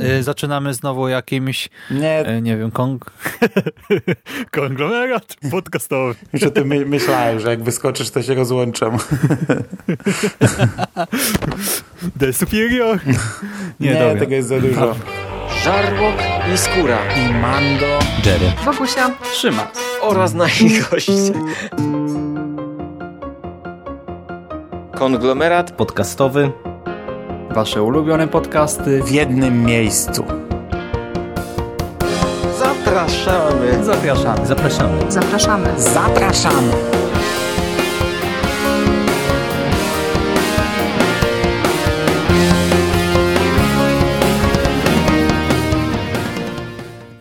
Y, zaczynamy znowu jakimś, nie, y, nie wiem, kong... konglomerat podcastowy. Już o tym my myślałem, że jak wyskoczysz, to się rozłączam. The Superior. Nie, nie tego jest za dużo. Żarłok i Skóra. I Mando. Jerry. Wokusia. Trzyma. Oraz nasi goście. Konglomerat podcastowy. Wasze ulubione podcasty w jednym miejscu. Zapraszamy. Zapraszamy. Zapraszamy. Zapraszamy. Zapraszamy.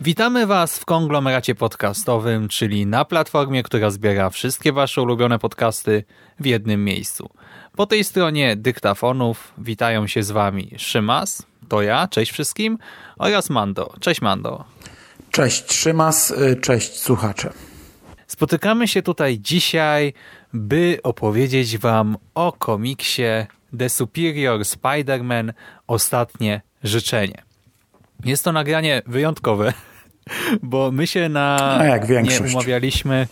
Witamy Was w konglomeracie podcastowym, czyli na platformie, która zbiera wszystkie Wasze ulubione podcasty w jednym miejscu. Po tej stronie dyktafonów witają się z Wami Szymas, to ja, cześć wszystkim, oraz Mando. Cześć Mando. Cześć Szymas, y, cześć słuchacze. Spotykamy się tutaj dzisiaj, by opowiedzieć Wam o komiksie The Superior Spider-Man Ostatnie Życzenie. Jest to nagranie wyjątkowe, bo my się na no jak nie umawialiśmy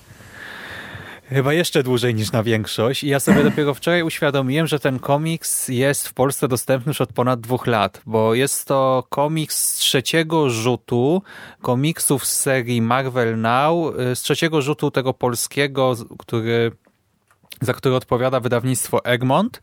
chyba jeszcze dłużej niż na większość. I ja sobie dopiero wczoraj uświadomiłem, że ten komiks jest w Polsce dostępny już od ponad dwóch lat, bo jest to komiks z trzeciego rzutu komiksów z serii Marvel Now, z trzeciego rzutu tego polskiego, który za który odpowiada wydawnictwo Egmont.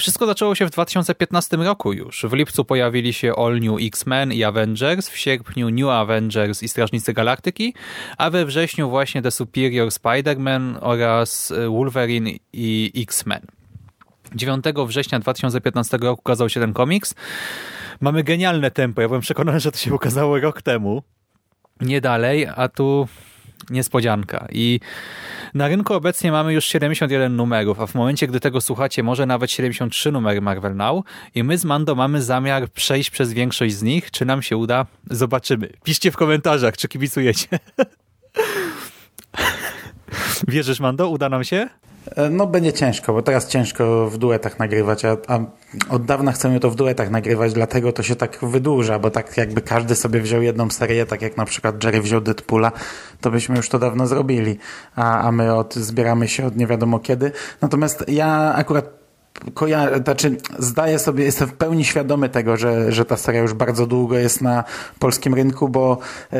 Wszystko zaczęło się w 2015 roku już. W lipcu pojawili się All New X-Men i Avengers, w sierpniu New Avengers i Strażnicy Galaktyki, a we wrześniu właśnie The Superior Spider-Man oraz Wolverine i X-Men. 9 września 2015 roku ukazał się ten komiks. Mamy genialne tempo. Ja byłem przekonany, że to się ukazało rok temu. Nie dalej, a tu niespodzianka. I na rynku obecnie mamy już 71 numerów, a w momencie, gdy tego słuchacie, może nawet 73 numery Marvel Now i my z Mando mamy zamiar przejść przez większość z nich. Czy nam się uda? Zobaczymy. Piszcie w komentarzach, czy kibicujecie. Wierzysz, Mando? Uda nam się? E, no będzie ciężko, bo teraz ciężko w duetach nagrywać, a, a, od dawna chcemy to w duetach nagrywać, dlatego to się tak wydłuża, bo tak jakby każdy sobie wziął jedną serię, tak jak na przykład Jerry wziął Deadpoola, to byśmy już to dawno zrobili, a, a my od, zbieramy się od nie wiadomo kiedy. Natomiast ja akurat koja, znaczy zdaję sobie, jestem w pełni świadomy tego, że, że ta seria już bardzo długo jest na polskim rynku, bo e,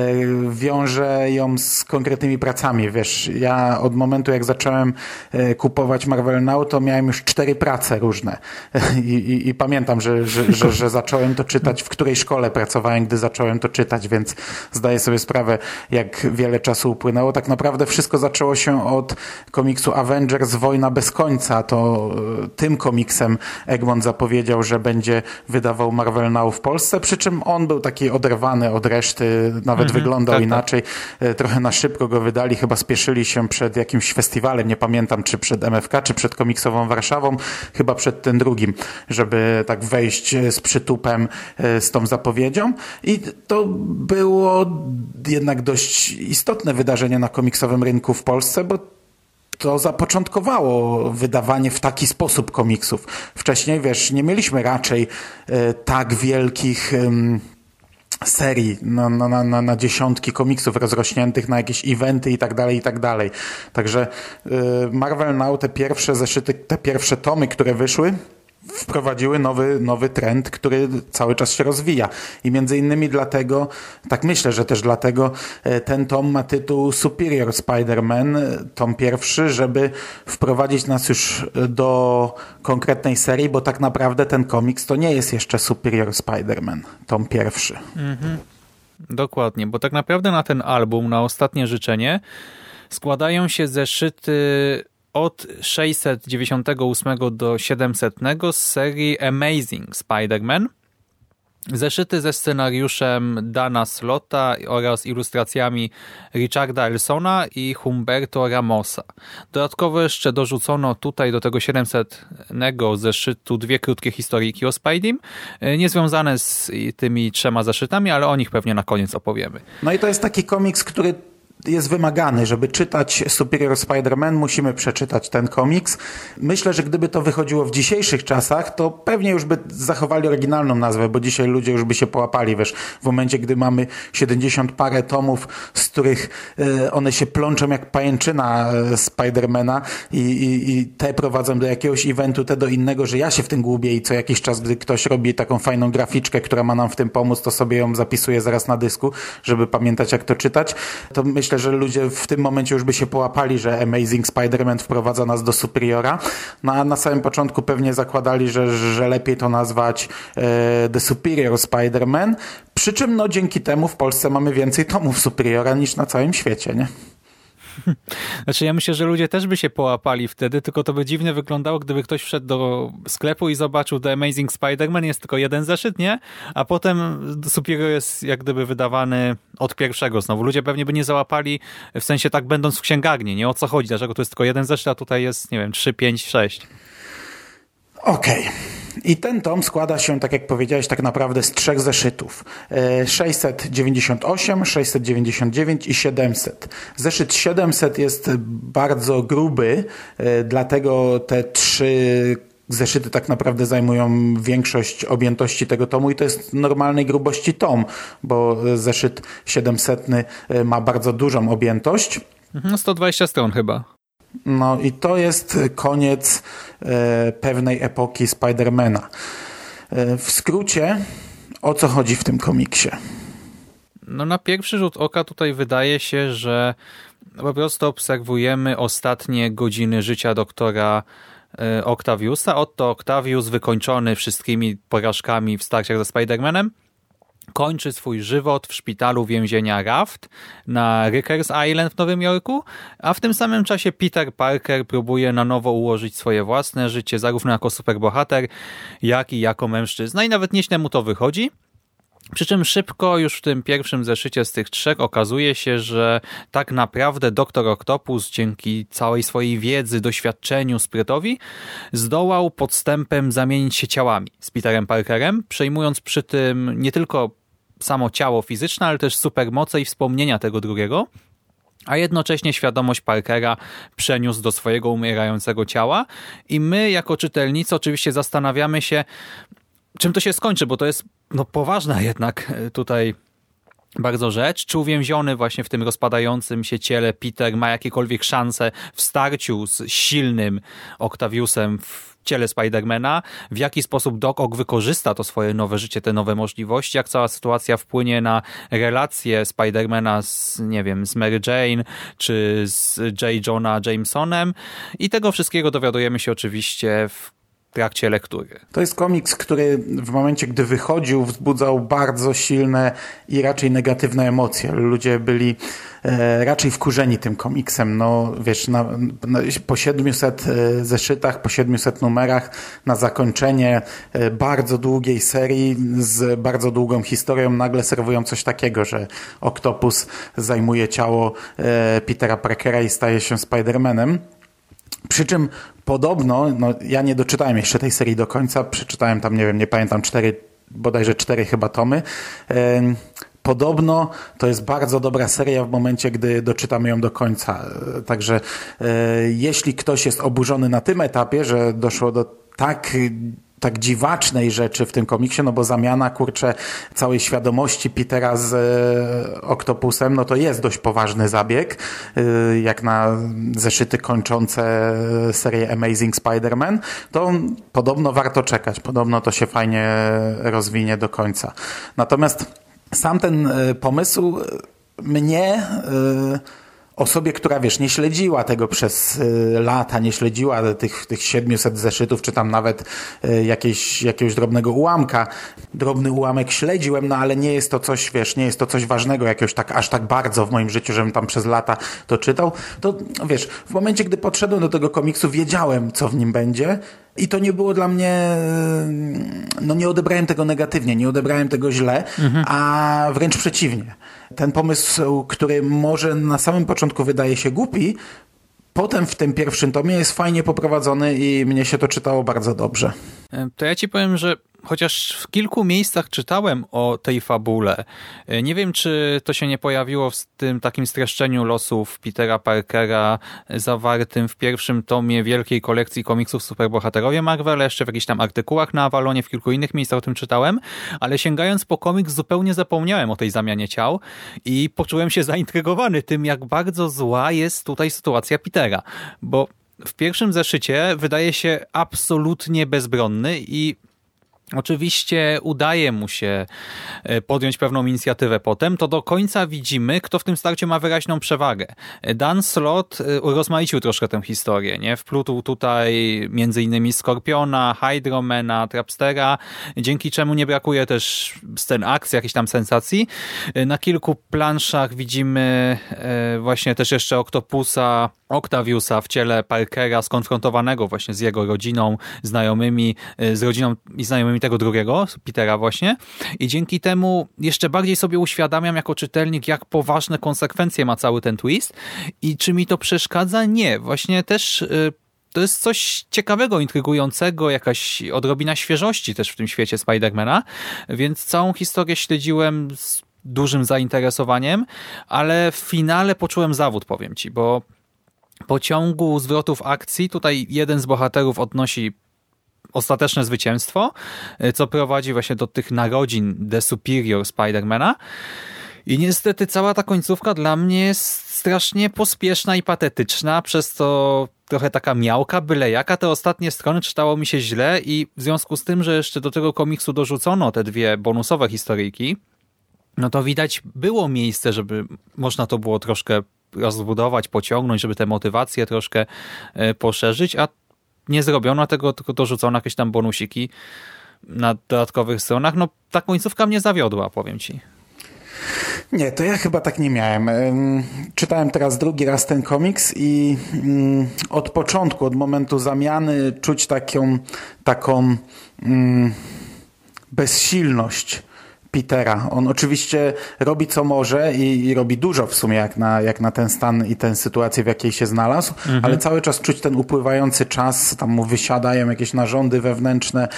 wiążę ją z konkretnymi pracami. Wiesz, ja od momentu jak zacząłem e, kupować Marvel Now, to miałem już cztery prace różne. I, i, i pamiętam, że, że, że, że, zacząłem to czytać, w której szkole pracowałem, gdy zacząłem to czytać, więc zdaję sobie sprawę, jak wiele czasu upłynęło. Tak naprawdę wszystko zaczęło się od komiksu Avengers Wojna bez końca. To e, tym komiksem Egmont zapowiedział, że będzie wydawał Marvel Now w Polsce, przy czym on był taki oderwany od reszty, nawet mhm, wyglądał tak, tak. inaczej. Tak. Trochę na szybko go wydali, chyba spieszyli się przed jakimś festiwalem, nie pamiętam czy przed MFK, czy przed komiksową Warszawą, chyba przed tym drugim, żeby tak wejść z przytupem e, z tą zapowiedzią i to było jednak dość istotne wydarzenie na komiksowym rynku w Polsce, bo to zapoczątkowało wydawanie w taki sposób komiksów. Wcześniej, wiesz, nie mieliśmy raczej e, tak wielkich serii na, na, na, na dziesiątki komiksów rozrośniętych na jakieś eventy i tak dalej, i tak dalej. Także e, Marvel Now, te pierwsze zeszyty, te pierwsze tomy, które wyszły, wprowadziły nowy, nowy trend, który cały czas się rozwija. I między innymi dlatego, tak myślę, że też dlatego e, ten tom ma tytuł Superior Spider-Man, e, tom pierwszy, żeby wprowadzić nas już do konkretnej serii, bo tak naprawdę ten komiks to nie jest jeszcze Superior Spider-Man, tom pierwszy. Mhm. Dokładnie, bo tak naprawdę na ten album, na ostatnie życzenie składają się zeszyty od 698 do 700 z serii Amazing Spider-Man. Zeszyty ze scenariuszem Dana Slota oraz ilustracjami Richarda Elsona i Humberto Ramosa. Dodatkowo jeszcze dorzucono tutaj do tego 700 zeszytu dwie krótkie historyjki o Spidey'm, niezwiązane z tymi trzema zeszytami, ale o nich pewnie na koniec opowiemy. No i to jest taki komiks, który jest wymagany, żeby czytać Superior Spider-Man, musimy przeczytać ten komiks. Myślę, że gdyby to wychodziło w dzisiejszych czasach, to pewnie już by zachowali oryginalną nazwę, bo dzisiaj ludzie już by się połapali, wiesz, w momencie, gdy mamy 70 parę tomów, z których e, one się plączą jak pajęczyna e, Spidermana i, i, i te prowadzą do jakiegoś eventu, te do innego, że ja się w tym gubię i co jakiś czas, gdy ktoś robi taką fajną graficzkę, która ma nam w tym pomóc, to sobie ją zapisuję zaraz na dysku, żeby pamiętać jak to czytać, to myślę, że ludzie w tym momencie już by się połapali, że Amazing Spider-Man wprowadza nas do Superiora, no a na samym początku pewnie zakładali, że, że lepiej to nazwać e, The Superior Spider-Man, przy czym no dzięki temu w Polsce mamy więcej tomów Superiora niż na całym świecie, nie? Znaczy ja myślę, że ludzie też by się połapali wtedy, tylko to by dziwnie wyglądało, gdyby ktoś wszedł do sklepu i zobaczył The Amazing Spider-Man, jest tylko jeden zeszyt, nie? A potem Superior jest jak gdyby wydawany od pierwszego znowu. Ludzie pewnie by nie załapali, w sensie tak będąc w księgarni, nie? O co chodzi? Dlaczego to jest tylko jeden zeszyt, a tutaj jest, nie wiem, 3, 5, 6. Okej. Okay. I ten tom składa się, tak jak powiedziałeś, tak naprawdę z trzech zeszytów. 698, e, 699 i 700. Zeszyt 700 jest bardzo gruby, e, dlatego te trzy zeszyty tak naprawdę zajmują większość objętości tego tomu i to jest normalnej grubości tom, bo zeszyt 700 e, ma bardzo dużą objętość. 120 mhm, stron chyba. No i to jest koniec e, pewnej epoki Spidermana. E, w skrócie, o co chodzi w tym komiksie? No na pierwszy rzut oka tutaj wydaje się, że po prostu obserwujemy ostatnie godziny życia doktora e, Octaviusa. Oto Octavius wykończony wszystkimi porażkami w starciach ze Spidermanem kończy swój żywot w szpitalu więzienia Raft na Rickers Island w Nowym Jorku, a w tym samym czasie Peter Parker próbuje na nowo ułożyć swoje własne życie, zarówno jako superbohater, jak i jako mężczyzna i nawet nieźle mu to wychodzi. Przy czym szybko, już w tym pierwszym zeszycie z tych trzech, okazuje się, że tak naprawdę Doktor Octopus dzięki całej swojej wiedzy, doświadczeniu, sprytowi zdołał podstępem zamienić się ciałami z Peterem Parkerem, przejmując przy tym nie tylko samo ciało fizyczne, ale też supermoce i wspomnienia tego drugiego, a jednocześnie świadomość Parkera przeniósł do swojego umierającego ciała i my jako czytelnicy oczywiście zastanawiamy się, czym to się skończy, bo to jest no, poważna jednak e, tutaj bardzo rzecz. Czy uwięziony właśnie w tym rozpadającym się ciele Peter ma jakiekolwiek szanse w starciu z silnym Octaviusem w ciele Spidermana? W jaki sposób Doc Ock wykorzysta to swoje nowe życie, te nowe możliwości? Jak cała sytuacja wpłynie na relacje Spidermana z, nie wiem, z Mary Jane czy z J. Jonah Jamesonem? I tego wszystkiego dowiadujemy się oczywiście w trakcie lektury. To jest komiks, który w momencie, gdy wychodził, wzbudzał bardzo silne i raczej negatywne emocje. Ludzie byli e, raczej wkurzeni tym komiksem. No, wiesz, na, na, po 700 e, zeszytach, po 700 numerach, na zakończenie e, bardzo długiej serii z bardzo długą historią, nagle serwują coś takiego, że Octopus zajmuje ciało e, Petera Parkera i staje się Spider-Manem. Przy czym podobno, no ja nie doczytałem jeszcze tej serii do końca, przeczytałem tam, nie wiem, nie pamiętam, cztery, bodajże cztery chyba tomy. Podobno to jest bardzo dobra seria w momencie, gdy doczytamy ją do końca. Także e, jeśli ktoś jest oburzony na tym etapie, że doszło do tak tak dziwacznej rzeczy w tym komiksie, no bo zamiana, kurczę, całej świadomości Petera z e, Oktopusem, no to jest dość poważny zabieg, e, jak na zeszyty kończące serię Amazing Spider-Man, to podobno warto czekać, podobno to się fajnie rozwinie do końca. Natomiast sam ten e, pomysł mnie osobie, która wiesz, nie śledziła tego przez y, lata, nie śledziła tych, tych 700 zeszytów, czy tam nawet y, jakieś, jakiegoś drobnego ułamka. Drobny ułamek śledziłem, no ale nie jest to coś, wiesz, nie jest to coś ważnego, jakiegoś tak, aż tak bardzo w moim życiu, żebym tam przez lata to czytał. To wiesz, w momencie, gdy podszedłem do tego komiksu, wiedziałem, co w nim będzie, i to nie było dla mnie, no nie odebrałem tego negatywnie, nie odebrałem tego źle, mhm. a wręcz przeciwnie. Ten pomysł, który może na samym początku wydaje się głupi, potem w tym pierwszym tomie jest fajnie poprowadzony i mnie się to czytało bardzo dobrze. E, to ja ci powiem, że chociaż w kilku miejscach czytałem o tej fabule. E, nie wiem, czy to się nie pojawiło w tym takim streszczeniu losów Petera Parkera zawartym w pierwszym tomie wielkiej kolekcji komiksów Superbohaterowie Marvel, jeszcze w jakichś tam artykułach na Avalonie, w kilku innych miejscach o tym czytałem, ale sięgając po komiks zupełnie zapomniałem o tej zamianie ciał i poczułem się zaintrygowany tym, jak bardzo zła jest tutaj sytuacja Petera, bo w pierwszym zeszycie wydaje się absolutnie bezbronny i Oczywiście udaje mu się e, podjąć pewną inicjatywę potem, to do końca widzimy, kto w tym starciu ma wyraźną przewagę. Dan Slot e, urozmaicił troszkę tę historię, nie? Wplótł tutaj między innymi Skorpiona, Hydromana, Trapstera, dzięki czemu nie brakuje też scen akcji, jakichś tam sensacji. E, na kilku planszach widzimy właśnie też jeszcze Octopusa, Octaviusa w ciele Parkera skonfrontowanego właśnie z jego rodziną, znajomymi, z rodziną i znajomymi tego drugiego, Petera właśnie i dzięki temu jeszcze bardziej sobie uświadamiam jako czytelnik, jak poważne konsekwencje ma cały ten twist i czy mi to przeszkadza? Nie. Właśnie też y, to jest coś ciekawego, intrygującego, jakaś odrobina świeżości też w tym świecie Spidermana, więc całą historię śledziłem z dużym zainteresowaniem, ale w finale poczułem zawód, powiem ci, bo po ciągu zwrotów akcji tutaj jeden z bohaterów odnosi ostateczne zwycięstwo, y, co prowadzi właśnie do tych narodzin The Superior Spidermana. I niestety cała ta końcówka dla mnie jest strasznie pospieszna i patetyczna, przez to trochę taka miałka, byle jaka. Te ostatnie strony czytało mi się źle i w związku z tym, że jeszcze do tego komiksu dorzucono te dwie bonusowe historyjki, no to widać było miejsce, żeby można to było troszkę rozbudować, pociągnąć, żeby te motywacje troszkę y, poszerzyć, a nie zrobiono tego, tylko dorzucono jakieś tam bonusiki na dodatkowych stronach. No ta końcówka mnie zawiodła, powiem ci. Nie, to ja chyba tak nie miałem. Czytałem teraz drugi raz ten komiks i mm, od początku, od momentu zamiany czuć taką, taką mm, bezsilność Petera. On oczywiście robi co może i, i, robi dużo w sumie jak na, jak na ten stan i tę sytuację, w jakiej się znalazł, mhm. ale cały czas czuć ten upływający czas, tam mu wysiadają jakieś narządy wewnętrzne,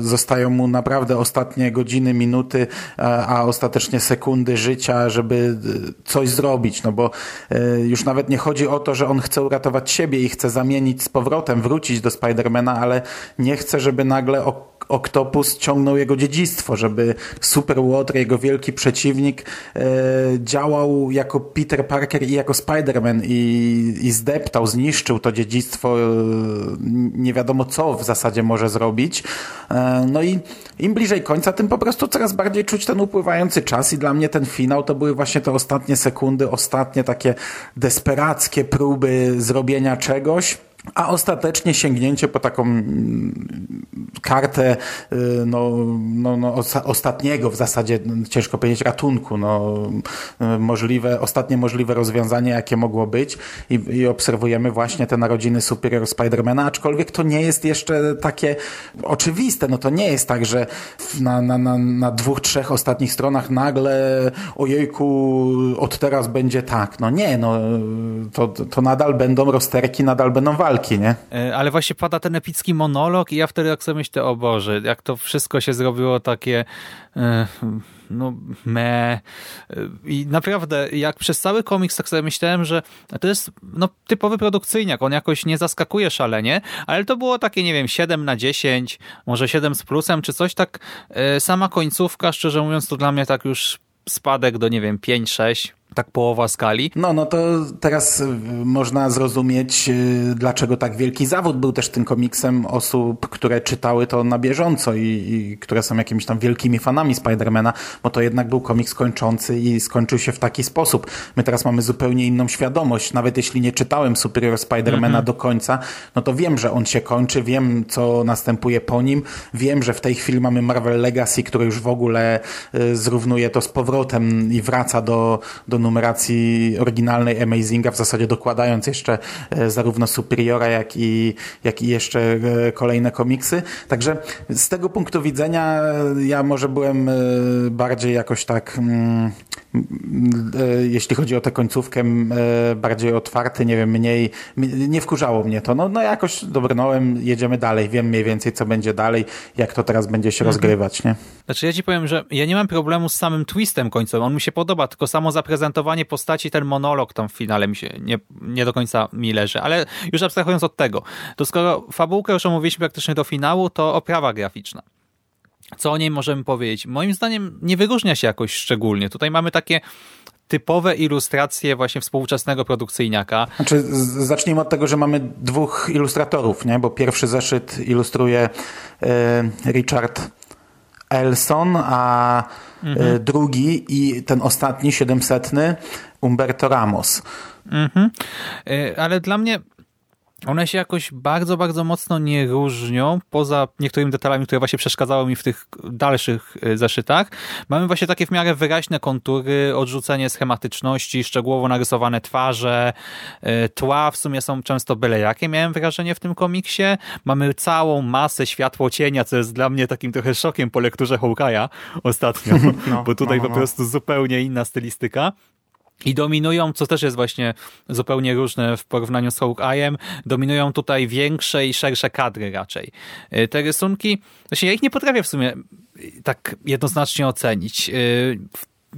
zostają mu naprawdę ostatnie godziny, minuty, a, a ostatecznie sekundy życia, żeby e, coś zrobić, no bo y, już nawet nie chodzi o to, że on chce uratować siebie i chce zamienić z powrotem, wrócić do Spidermana, ale nie chce, żeby nagle o Oktopus ciągnął jego dziedzictwo, żeby Super Water, jego wielki przeciwnik, e, działał jako Peter Parker i jako Spider-Man i, i zdeptał, zniszczył to dziedzictwo. E, nie wiadomo, co w zasadzie może zrobić. E, no i im bliżej końca, tym po prostu coraz bardziej czuć ten upływający czas i dla mnie ten finał to były właśnie te ostatnie sekundy, ostatnie takie desperackie próby zrobienia czegoś, a ostatecznie sięgnięcie po taką mm, kartę y, no, no, no, ostatniego w zasadzie, no, ciężko powiedzieć, ratunku. No, y, możliwe, ostatnie możliwe rozwiązanie, jakie mogło być i, i obserwujemy właśnie te narodziny Superior Spidermana, aczkolwiek to nie jest jeszcze takie oczywiste. No to nie jest tak, że na, na, na, na dwóch, trzech ostatnich stronach nagle ojejku, od teraz będzie tak. No nie, no to, to nadal będą rozterki, nadal będą walki nie? E, ale właśnie pada ten epicki monolog i ja wtedy jak sobie myślę, o Boże, jak to wszystko się zrobiło takie e, no me e, i naprawdę jak przez cały komiks tak sobie myślałem, że to jest no, typowy produkcyjniak, on jakoś nie zaskakuje szalenie, ale to było takie, nie wiem, 7 na 10, może 7 z plusem, czy coś tak, sama końcówka, szczerze mówiąc, to dla mnie tak już spadek do, nie wiem, 5-6 tak połowa skali. No, no to teraz y, można zrozumieć, y, dlaczego tak wielki zawód był też tym komiksem osób, które czytały to na bieżąco i, i które są jakimiś tam wielkimi fanami Spidermana, bo to jednak był komiks kończący i skończył się w taki sposób. My teraz mamy zupełnie inną świadomość. Nawet jeśli nie czytałem Superior Spidermana mhm. do końca, no to wiem, że on się kończy, wiem, co następuje po nim, wiem, że w tej chwili mamy Marvel Legacy, który już w ogóle y, zrównuje to z powrotem i wraca do, do numeracji oryginalnej Amazinga, w zasadzie dokładając jeszcze zarówno Superiora, jak i, jak i jeszcze kolejne komiksy. Także z tego punktu widzenia ja może byłem bardziej jakoś tak mm, jeśli chodzi o tę końcówkę, bardziej otwarty, nie wiem, mniej, nie wkurzało mnie to. No, no jakoś dobrnąłem, jedziemy dalej, wiem mniej więcej, co będzie dalej, jak to teraz będzie się mhm. rozgrywać, nie? Znaczy ja ci powiem, że ja nie mam problemu z samym twistem końcowym, on mi się podoba, tylko samo zaprezentowanie postaci, ten monolog tam w finale mi się nie, nie do końca mi leży, ale już abstrahując od tego, to skoro fabułkę już omówiliśmy praktycznie do finału, to oprawa graficzna. Co o niej możemy powiedzieć? Moim zdaniem nie wyróżnia się jakoś szczególnie. Tutaj mamy takie typowe ilustracje właśnie współczesnego produkcyjniaka. Znaczy, zacznijmy od tego, że mamy dwóch ilustratorów, nie? bo pierwszy zeszyt ilustruje e, Richard Elson, a mhm. drugi i ten ostatni, siedemsetny, Umberto Ramos. Mhm. E, ale dla mnie one się jakoś bardzo, bardzo mocno nie różnią, poza niektórymi detalami, które właśnie przeszkadzały mi w tych dalszych y, zeszytach. Mamy właśnie takie w miarę wyraźne kontury, odrzucenie schematyczności, szczegółowo narysowane twarze, y, tła w sumie są często byle jakie, miałem wrażenie w tym komiksie. Mamy całą masę światło-cienia, co jest dla mnie takim trochę szokiem po lekturze Hawkeye'a ostatnio, no, bo tutaj no, no, po prostu zupełnie inna stylistyka. I dominują, co też jest właśnie zupełnie różne w porównaniu z Hawkeye'em, dominują tutaj większe i szersze kadry raczej. Y, te rysunki, właśnie ja ich nie potrafię w sumie tak jednoznacznie ocenić. Y,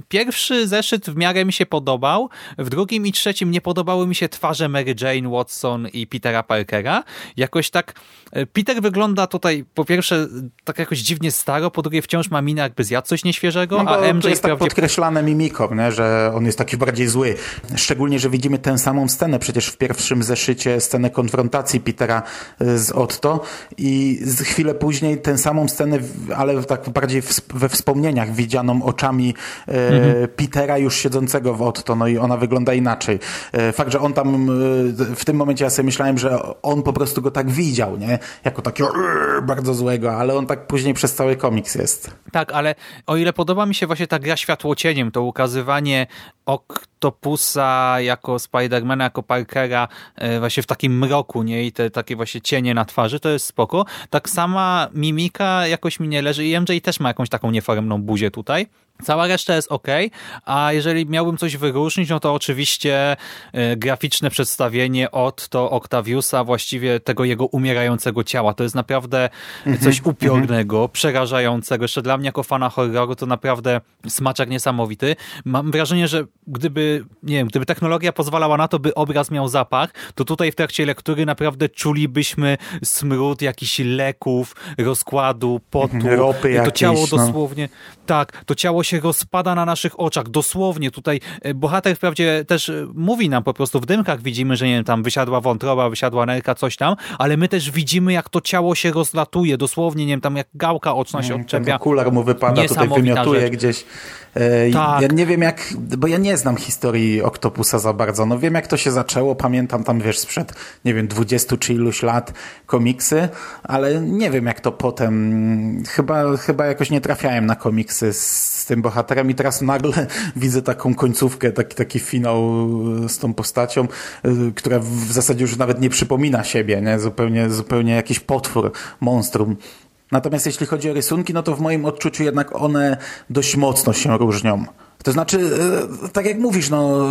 pierwszy zeszyt w miarę mi się podobał, w drugim i trzecim nie podobały mi się twarze Mary Jane Watson i Petera Parkera. Jakoś tak e, Peter wygląda tutaj po pierwsze tak jakoś dziwnie staro, po drugie wciąż ma minę jakby zjadł coś nieświeżego, no a MJ to jest tak podkreślane mimiką, nie? że on jest taki bardziej zły. Szczególnie, że widzimy tę samą scenę przecież w pierwszym zeszycie, scenę konfrontacji Petera e, z Otto i chwilę później tę samą scenę, ale tak bardziej we wspomnieniach widzianą oczami e, mhm. Petera już siedzącego w Otto, no i ona wygląda inaczej. E, fakt, że on tam e, w tym momencie ja sobie myślałem, że on po prostu go tak widział, nie? Jako takiego bardzo złego, ale on tak później przez cały komiks jest. Tak, ale o ile podoba mi się właśnie ta gra światłocieniem, to ukazywanie Oktopusa jako Spidermana, jako Parkera e, właśnie w takim mroku, nie? I te takie właśnie cienie na twarzy, to jest spoko. Tak sama mimika jakoś mi nie leży i MJ też ma jakąś taką nieforemną buzię tutaj. Cała reszta jest ok, a jeżeli miałbym coś wyróżnić, no to oczywiście e, graficzne przedstawienie od to Octaviusa, właściwie tego jego umierającego ciała. To jest naprawdę mm -hmm, coś upiornego, mm -hmm. przerażającego. Jeszcze dla mnie jako fana horroru to naprawdę smaczak niesamowity. Mam wrażenie, że gdyby, nie wiem, gdyby technologia pozwalała na to, by obraz miał zapach, to tutaj w trakcie lektury naprawdę czulibyśmy smród jakichś leków, rozkładu, potu. Mhm, ropy to jakieś, ciało no. dosłownie, no. tak, to ciało się rozpada na naszych oczach, dosłownie tutaj e, bohater wprawdzie też e, mówi nam po prostu w dymkach widzimy, że nie wiem, tam wysiadła wątroba, wysiadła nerka, coś tam, ale my też widzimy jak to ciało się rozlatuje, dosłownie, nie wiem, tam jak gałka oczna się mm, odczepia. Ten okular mu wypada, tutaj wymiotuje rzecz. gdzieś. E, tak. Ja nie wiem jak, bo ja nie znam historii Oktopusa za bardzo. No wiem jak to się zaczęło, pamiętam tam wiesz sprzed, nie wiem, 20 czy iluś lat komiksy, ale nie wiem jak to potem, chyba, chyba jakoś nie trafiałem na komiksy z, z tym bohaterem i teraz nagle widzę taką końcówkę, taki, taki finał z tą postacią, e, która w zasadzie już nawet nie przypomina siebie, nie? Zupełnie, zupełnie jakiś potwór, monstrum. Natomiast jeśli chodzi o rysunki, no to w moim odczuciu jednak one dość mocno się różnią. To znaczy, e, tak jak mówisz, no,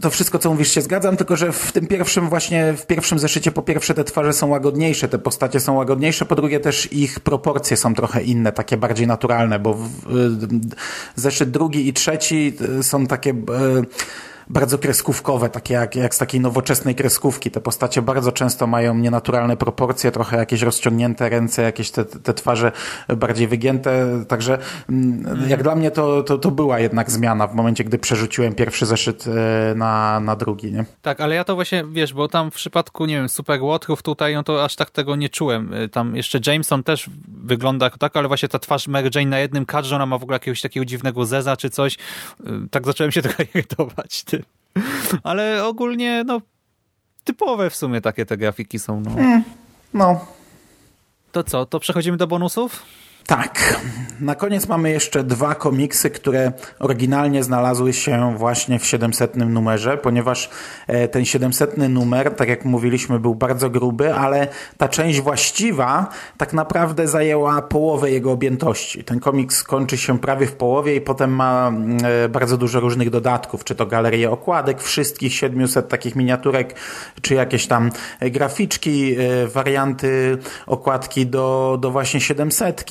to wszystko, co mówisz, się zgadzam, tylko że w tym pierwszym właśnie, w pierwszym zeszycie, po pierwsze te twarze są łagodniejsze, te postacie są łagodniejsze, po drugie też ich proporcje są trochę inne, takie bardziej naturalne, bo zeszyt drugi i trzeci e, są takie e, bardzo kreskówkowe, takie jak, jak z takiej nowoczesnej kreskówki. Te postacie bardzo często mają nienaturalne proporcje, trochę jakieś rozciągnięte ręce, jakieś te, te twarze bardziej wygięte. Także mm. jak dla mnie to, to, to była jednak zmiana w momencie, gdy przerzuciłem pierwszy zeszyt e, na, na drugi. Nie? Tak, ale ja to właśnie, wiesz, bo tam w przypadku, nie wiem, Super Łotrów tutaj, no to aż tak tego nie czułem. E, tam jeszcze Jameson też wygląda tak, ale właśnie ta twarz Mary Jane na jednym kadrze, ona ma w ogóle jakiegoś takiego dziwnego zeza czy coś. E, tak zacząłem się trochę irytować. Ale ogólnie, no, typowe w sumie takie te grafiki są. No. Mm, no. To co, to przechodzimy do bonusów? Tak. Na koniec mamy jeszcze dwa komiksy, które oryginalnie znalazły się właśnie w 700 numerze, ponieważ e, ten 700 numer, tak jak mówiliśmy, był bardzo gruby, ale ta część właściwa tak naprawdę zajęła połowę jego objętości. Ten komiks kończy się prawie w połowie i potem ma e, bardzo dużo różnych dodatków, czy to galerię okładek, wszystkich 700 takich miniaturek, czy jakieś tam graficzki, e, warianty okładki do, do właśnie 700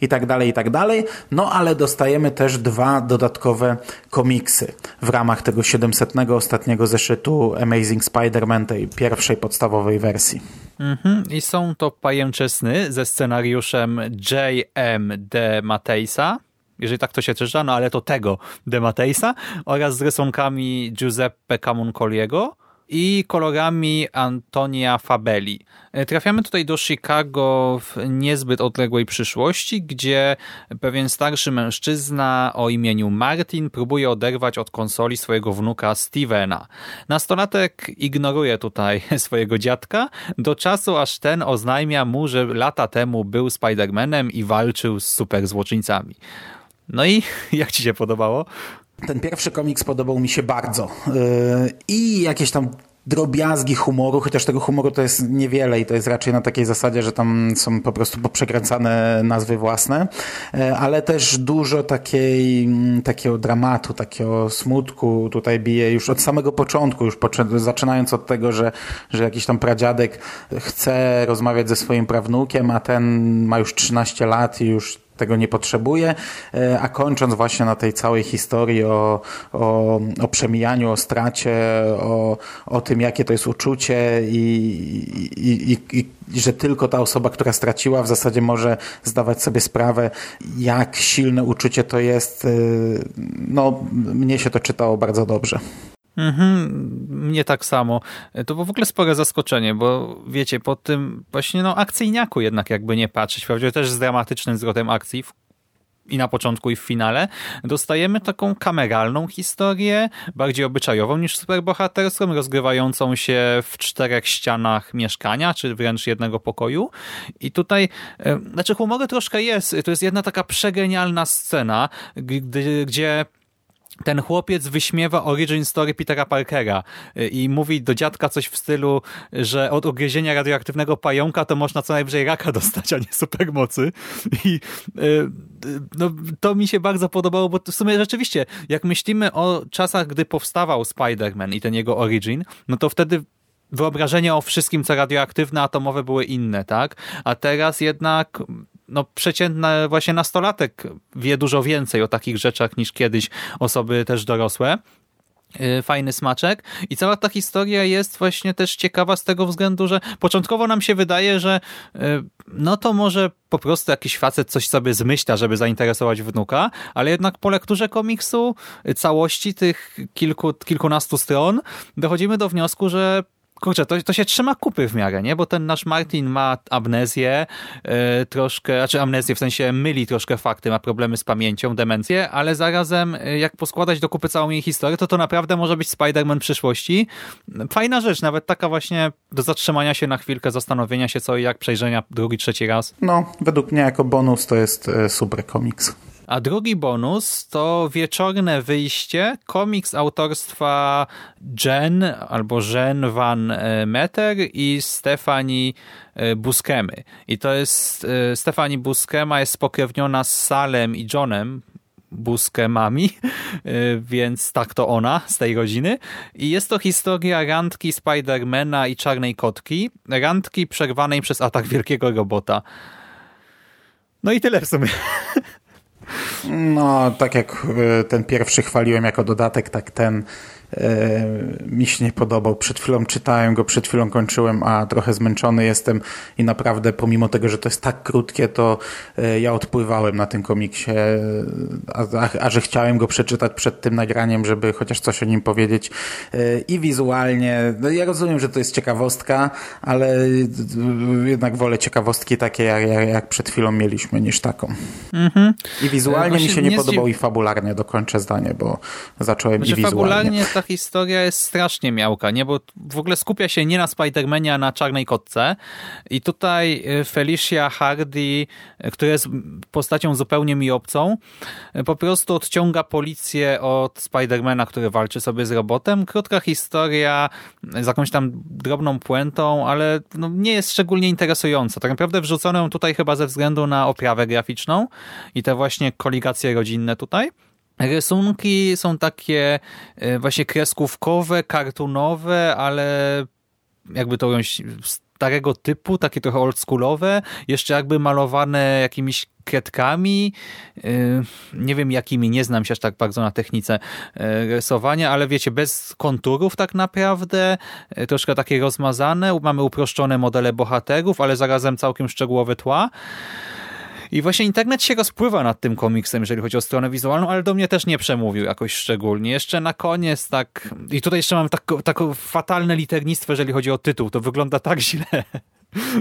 i tak dalej, i tak dalej. No ale dostajemy też dwa dodatkowe komiksy w ramach tego 700 ostatniego zeszytu Amazing Spider-Man, tej pierwszej podstawowej wersji. Mhm. I są to pajęczysny ze scenariuszem J.M. de Mateisa, jeżeli tak to się czyta, no ale to tego de Mateisa oraz z rysunkami Giuseppe Camuncoliego i kolorami Antonia Fabeli. E, trafiamy tutaj do Chicago w niezbyt odległej przyszłości, gdzie pewien starszy mężczyzna o imieniu Martin próbuje oderwać od konsoli swojego wnuka Stevena. Nastolatek ignoruje tutaj swojego dziadka do czasu, aż ten oznajmia mu, że lata temu był Spider-Manem i walczył z superzłoczyńcami. No i jak ci się podobało? Ten pierwszy komiks podobał mi się bardzo. Yy, I jakieś tam drobiazgi humoru, chociaż tego humoru to jest niewiele i to jest raczej na takiej zasadzie, że tam są po prostu poprzekręcane nazwy własne, yy, ale też dużo takiej, mm, takiego dramatu, takiego smutku tutaj bije już od samego początku, już zaczynając od tego, że, że jakiś tam pradziadek chce rozmawiać ze swoim prawnukiem, a ten ma już 13 lat i już tego nie potrzebuje, e, a kończąc właśnie na tej całej historii o, o, o przemijaniu, o stracie, o, o tym, jakie to jest uczucie i, i, i, i że tylko ta osoba, która straciła, w zasadzie może zdawać sobie sprawę, jak silne uczucie to jest. E, no, mnie się to czytało bardzo dobrze. Mhm, mnie tak samo. To było w ogóle spore zaskoczenie, bo wiecie, po tym właśnie no akcyjniaku jednak jakby nie patrzeć, prawdziwie też z dramatycznym zwrotem akcji i na początku i w finale, dostajemy taką kameralną historię, bardziej obyczajową niż superbohaterską, rozgrywającą się w czterech ścianach mieszkania, czy wręcz jednego pokoju. I tutaj, znaczy humory troszkę jest, to jest jedna taka przegenialna scena, gdy, gdzie ten chłopiec wyśmiewa origin story Petera Parkera y, i mówi do dziadka coś w stylu, że od ugryzienia radioaktywnego pająka to można co najwyżej raka dostać, a nie supermocy. I y, no, to mi się bardzo podobało, bo w sumie rzeczywiście, jak myślimy o czasach, gdy powstawał Spider-Man i ten jego origin, no to wtedy wyobrażenia o wszystkim, co radioaktywne, atomowe były inne, tak? A teraz jednak no, przeciętny właśnie nastolatek wie dużo więcej o takich rzeczach niż kiedyś osoby też dorosłe. Y, fajny smaczek. I cała ta historia jest właśnie też ciekawa z tego względu, że początkowo nam się wydaje, że y, no to może po prostu jakiś facet coś sobie zmyśla, żeby zainteresować wnuka, ale jednak po lekturze komiksu y, całości tych kilku, kilkunastu stron dochodzimy do wniosku, że kurczę, to, to się trzyma kupy w miarę, nie? Bo ten nasz Martin ma amnezję, yy, troszkę, znaczy amnezję w sensie myli troszkę fakty, ma problemy z pamięcią, demencję, ale zarazem yy, jak poskładać do kupy całą jej historię, to to naprawdę może być Spider-Man przyszłości. Fajna rzecz, nawet taka właśnie do zatrzymania się na chwilkę, zastanowienia się co i jak, przejrzenia drugi, trzeci raz. No, według mnie jako bonus to jest e, super komiks. A drugi bonus to wieczorne wyjście, komiks autorstwa Jen albo Jen Van e, Meter i Stefani e, Buskemy. I to jest, e, Stefani Buskema jest spokrewniona z Salem i Johnem, Buskemami, więc tak to ona z tej rodziny. I jest to historia randki Spidermana i Czarnej Kotki. Randki przerwanej przez atak wielkiego robota. No i tyle w sumie. No, tak jak e, ten pierwszy chwaliłem jako dodatek, tak ten mi się nie podobał. Przed chwilą czytałem go, przed chwilą kończyłem, a trochę zmęczony jestem i naprawdę pomimo tego, że to jest tak krótkie, to e, ja odpływałem na tym komiksie, a, a, a że chciałem go przeczytać przed tym nagraniem, żeby chociaż coś o nim powiedzieć e, i wizualnie, no ja rozumiem, że to jest ciekawostka, ale jednak wolę ciekawostki takie, jak, jak, przed chwilą mieliśmy, niż taką. Mhm. I wizualnie mi się nie, nie podobał i fabularnie, dokończę zdanie, bo zacząłem znaczy, i wizualnie. Fabularnie ta historia jest strasznie miałka, nie? Bo w ogóle skupia się nie na Spider-Manie, a na Czarnej Kotce. I tutaj y, Felicia Hardy, y, która jest postacią zupełnie mi obcą, y, po prostu odciąga policję od Spidermana, który walczy sobie z robotem. Krótka historia z jakąś tam drobną puentą, ale no nie jest szczególnie interesująca. Tak naprawdę wrzucono ją tutaj chyba ze względu na oprawę graficzną i te właśnie koligacje rodzinne tutaj. Rysunki są takie e, właśnie kreskówkowe, kartunowe, ale jakby to starego typu, takie trochę oldschoolowe, jeszcze jakby malowane jakimiś kredkami, e, nie wiem jakimi, nie znam się aż tak bardzo na technice e, rysowania, ale wiecie, bez konturów tak naprawdę, troszkę takie rozmazane, mamy uproszczone modele bohaterów, ale zarazem całkiem szczegółowe tła. I właśnie internet się rozpływa nad tym komiksem, jeżeli chodzi o stronę wizualną, ale do mnie też nie przemówił jakoś szczególnie. Jeszcze na koniec tak... I tutaj jeszcze mam takie tak fatalne liternictwo, jeżeli chodzi o tytuł. To wygląda tak źle.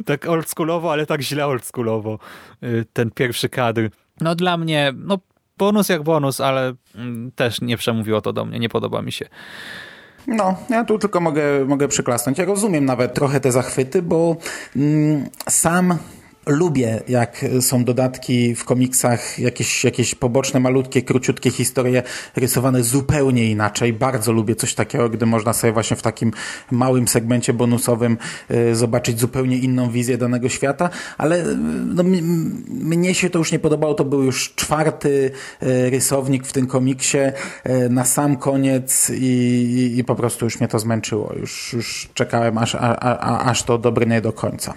tak oldschoolowo, ale tak źle oldschoolowo. Y, ten pierwszy kadr. No dla mnie, no bonus jak bonus, ale mm, też nie przemówiło to do mnie. Nie podoba mi się. No, ja tu tylko mogę, mogę przyklasnąć. Ja rozumiem nawet trochę te zachwyty, bo mm, sam lubię, jak są dodatki w komiksach, jakieś, jakieś poboczne, malutkie, króciutkie historie rysowane zupełnie inaczej. Bardzo lubię coś takiego, gdy można sobie właśnie w takim małym segmencie bonusowym y, zobaczyć zupełnie inną wizję danego świata, ale y, no, mnie się to już nie podobało. To był już czwarty y, rysownik w tym komiksie na sam koniec i, i, i po prostu już mnie to zmęczyło. Już, już czekałem, aż, a, a, aż to dobrnie do końca.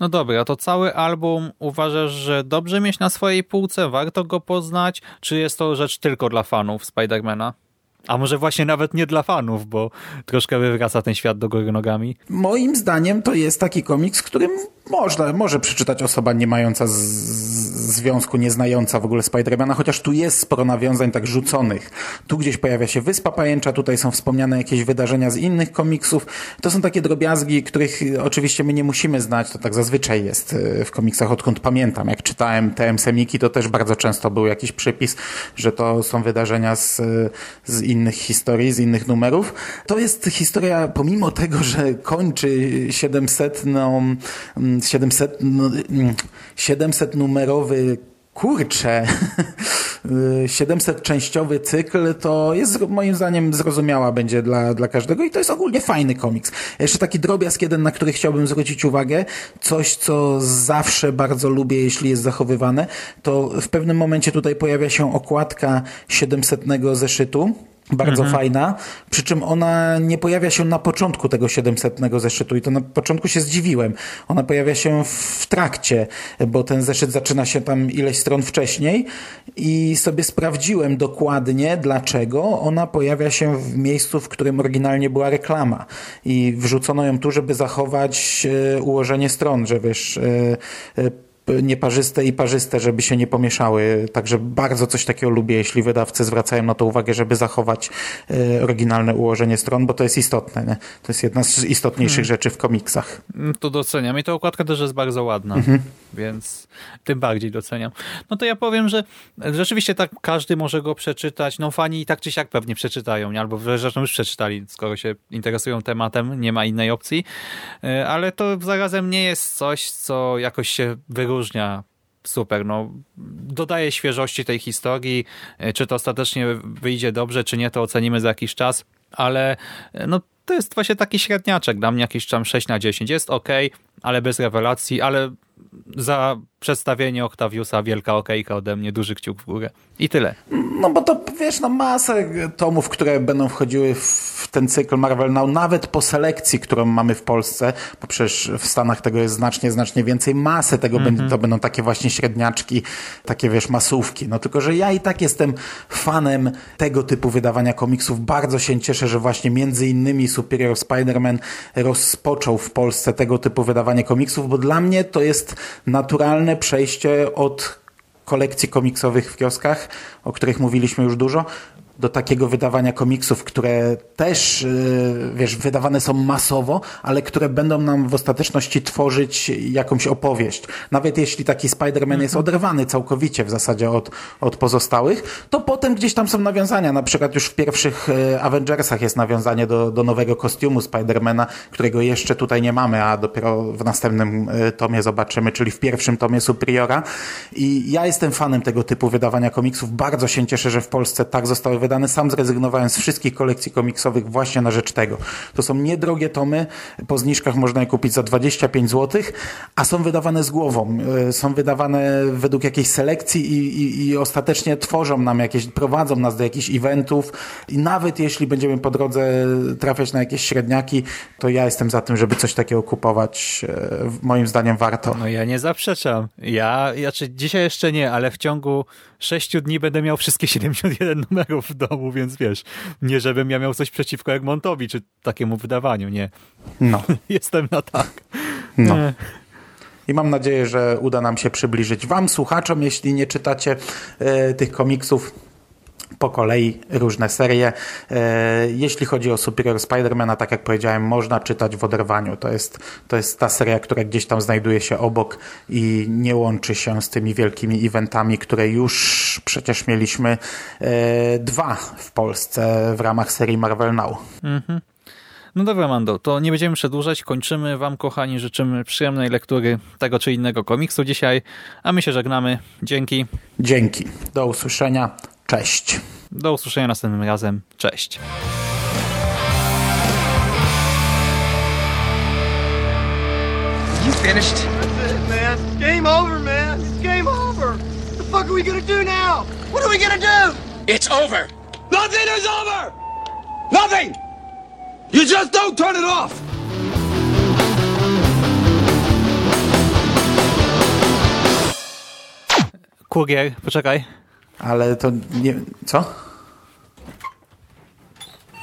No dobra, to cały album uważasz, że dobrze mieć na swojej półce, warto go poznać, czy jest to rzecz tylko dla fanów Spidermana? A może właśnie nawet nie dla fanów, bo troszkę wywraca ten świat do góry nogami? Moim zdaniem to jest taki komiks, którym można, może przeczytać osoba nie mająca z, związku, nie znająca w ogóle Spidermana, chociaż tu jest sporo nawiązań tak rzuconych. Tu gdzieś pojawia się Wyspa Pajęcza, tutaj są wspomniane jakieś wydarzenia z innych komiksów. To są takie drobiazgi, których oczywiście my nie musimy znać, to tak zazwyczaj jest e, w komiksach, odkąd pamiętam. Jak czytałem TM Semiki, to też bardzo często był jakiś przypis, że to są wydarzenia z, z innych historii, z innych numerów. To jest historia, pomimo tego, że kończy 700 700, no, 700 mm, numerowy kurczę, 700 częściowy cykl to jest moim zdaniem zrozumiała będzie dla, dla każdego i to jest ogólnie fajny komiks. Jeszcze taki drobiazg jeden, na który chciałbym zwrócić uwagę, coś co zawsze bardzo lubię, jeśli jest zachowywane, to w pewnym momencie tutaj pojawia się okładka 700 zeszytu bardzo mhm. fajna, przy czym ona nie pojawia się na początku tego 700 zeszytu i to na początku się zdziwiłem. Ona pojawia się w trakcie, bo ten zeszyt zaczyna się tam ileś stron wcześniej i sobie sprawdziłem dokładnie dlaczego ona pojawia się w miejscu, w którym oryginalnie była reklama i wrzucono ją tu, żeby zachować e, ułożenie stron, że wiesz, e, e, nieparzyste i parzyste, żeby się nie pomieszały. Także bardzo coś takiego lubię, jeśli wydawcy zwracają na to uwagę, żeby zachować e, oryginalne ułożenie stron, bo to jest istotne. Nie? To jest jedna z istotniejszych hmm. rzeczy w komiksach. Mm, to doceniam i ta okładka też jest bardzo ładna, mhm. więc tym bardziej doceniam. No to ja powiem, że rzeczywiście tak każdy może go przeczytać. No fani i tak czy siak pewnie przeczytają, nie? albo zresztą już przeczytali, skoro się interesują tematem, nie ma innej opcji. E, ale to zarazem nie jest coś, co jakoś się wyróżnia wyróżnia super. No, dodaje świeżości tej historii. E, czy to ostatecznie wyjdzie dobrze, czy nie, to ocenimy za jakiś czas, ale e, no, to jest właśnie taki średniaczek. Dla mnie jakiś tam 6 na 10 jest ok, ale bez rewelacji, ale za przedstawienie Octaviusa wielka okejka ode mnie, duży kciuk w górę. I tyle. No bo to wiesz, no masę tomów, które będą wchodziły w ten cykl Marvel Now, nawet po selekcji, którą mamy w Polsce, bo przecież w Stanach tego jest znacznie, znacznie więcej, masę tego mm -hmm. będzie, to będą takie właśnie średniaczki, takie wiesz, masówki. No tylko, że ja i tak jestem fanem tego typu wydawania komiksów. Bardzo się cieszę, że właśnie między innymi Superior Spider-Man rozpoczął w Polsce tego typu wydawanie komiksów, bo dla mnie to jest naturalne przejście od kolekcji komiksowych w kioskach, o których mówiliśmy już dużo, do takiego wydawania komiksów, które też, y, wiesz, wydawane są masowo, ale które będą nam w ostateczności tworzyć jakąś opowieść. Nawet jeśli taki Spider-Man jest oderwany całkowicie w zasadzie od, od pozostałych, to potem gdzieś tam są nawiązania. Na przykład już w pierwszych y, Avengersach jest nawiązanie do, do nowego kostiumu Spidermana, którego jeszcze tutaj nie mamy, a dopiero w następnym y, tomie zobaczymy, czyli w pierwszym tomie Superiora. I ja jestem fanem tego typu wydawania komiksów. Bardzo się cieszę, że w Polsce tak zostały wydane. Sam zrezygnowałem z wszystkich kolekcji komiksowych właśnie na rzecz tego. To są niedrogie tomy, po zniżkach można je kupić za 25 zł, a są wydawane z głową. Y, Są wydawane według jakiejś selekcji i, i, i ostatecznie tworzą nam jakieś, prowadzą nas do jakichś eventów i nawet jeśli będziemy po drodze trafiać na jakieś średniaki, to ja jestem za tym, żeby coś takiego kupować. Y, Moim zdaniem warto. No ja nie zaprzeczam. Ja, znaczy dzisiaj jeszcze nie, ale w ciągu sześciu dni będę miał wszystkie 71 numerów domu, więc wiesz, nie żebym ja miał coś przeciwko Egmontowi, czy takiemu wydawaniu, nie. No. Jestem na tak. No. Nie. I mam nadzieję, że uda nam się przybliżyć Wam, słuchaczom, jeśli nie czytacie e, tych komiksów po kolei różne serie. E, jeśli chodzi o Superior Spider-Mana, tak jak powiedziałem, można czytać w oderwaniu. To jest, to jest ta seria, która gdzieś tam znajduje się obok i nie łączy się z tymi wielkimi eventami, które już przecież mieliśmy e, dwa w Polsce w ramach serii Marvel Now. No dobra, Mando, to nie będziemy przedłużać. Kończymy Wam, kochani, życzymy przyjemnej lektury tego czy innego komiksu dzisiaj, a my się żegnamy. Dzięki. Dzięki. Do usłyszenia. Cześć. Do usłyszenia następnym razem. Cześć. You finished? That's it, man. It's game over, man. It's game over. What the fuck are we gonna do now? What are we gonna do? It's over. Nothing is over. Nothing. You just don't turn it off. Kurier, poczekaj. Ale to nie... Co?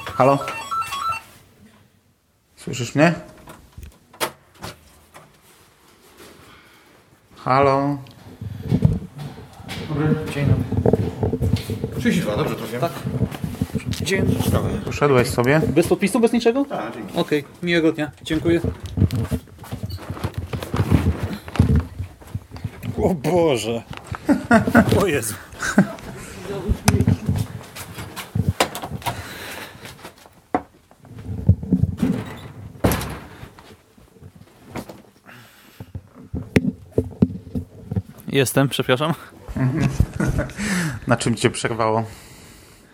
Halo? Słyszysz mnie? Halo? Dzień dobry. 32, dobrze trafiłem. Tak. Dzień. Poszedłeś sobie? Bez podpisu, bez niczego? Tak, dzięki. Okej, miłego dnia. Dziękuję. O Boże. O Jezu. Jestem, przepraszam. Na czym cię przerwało?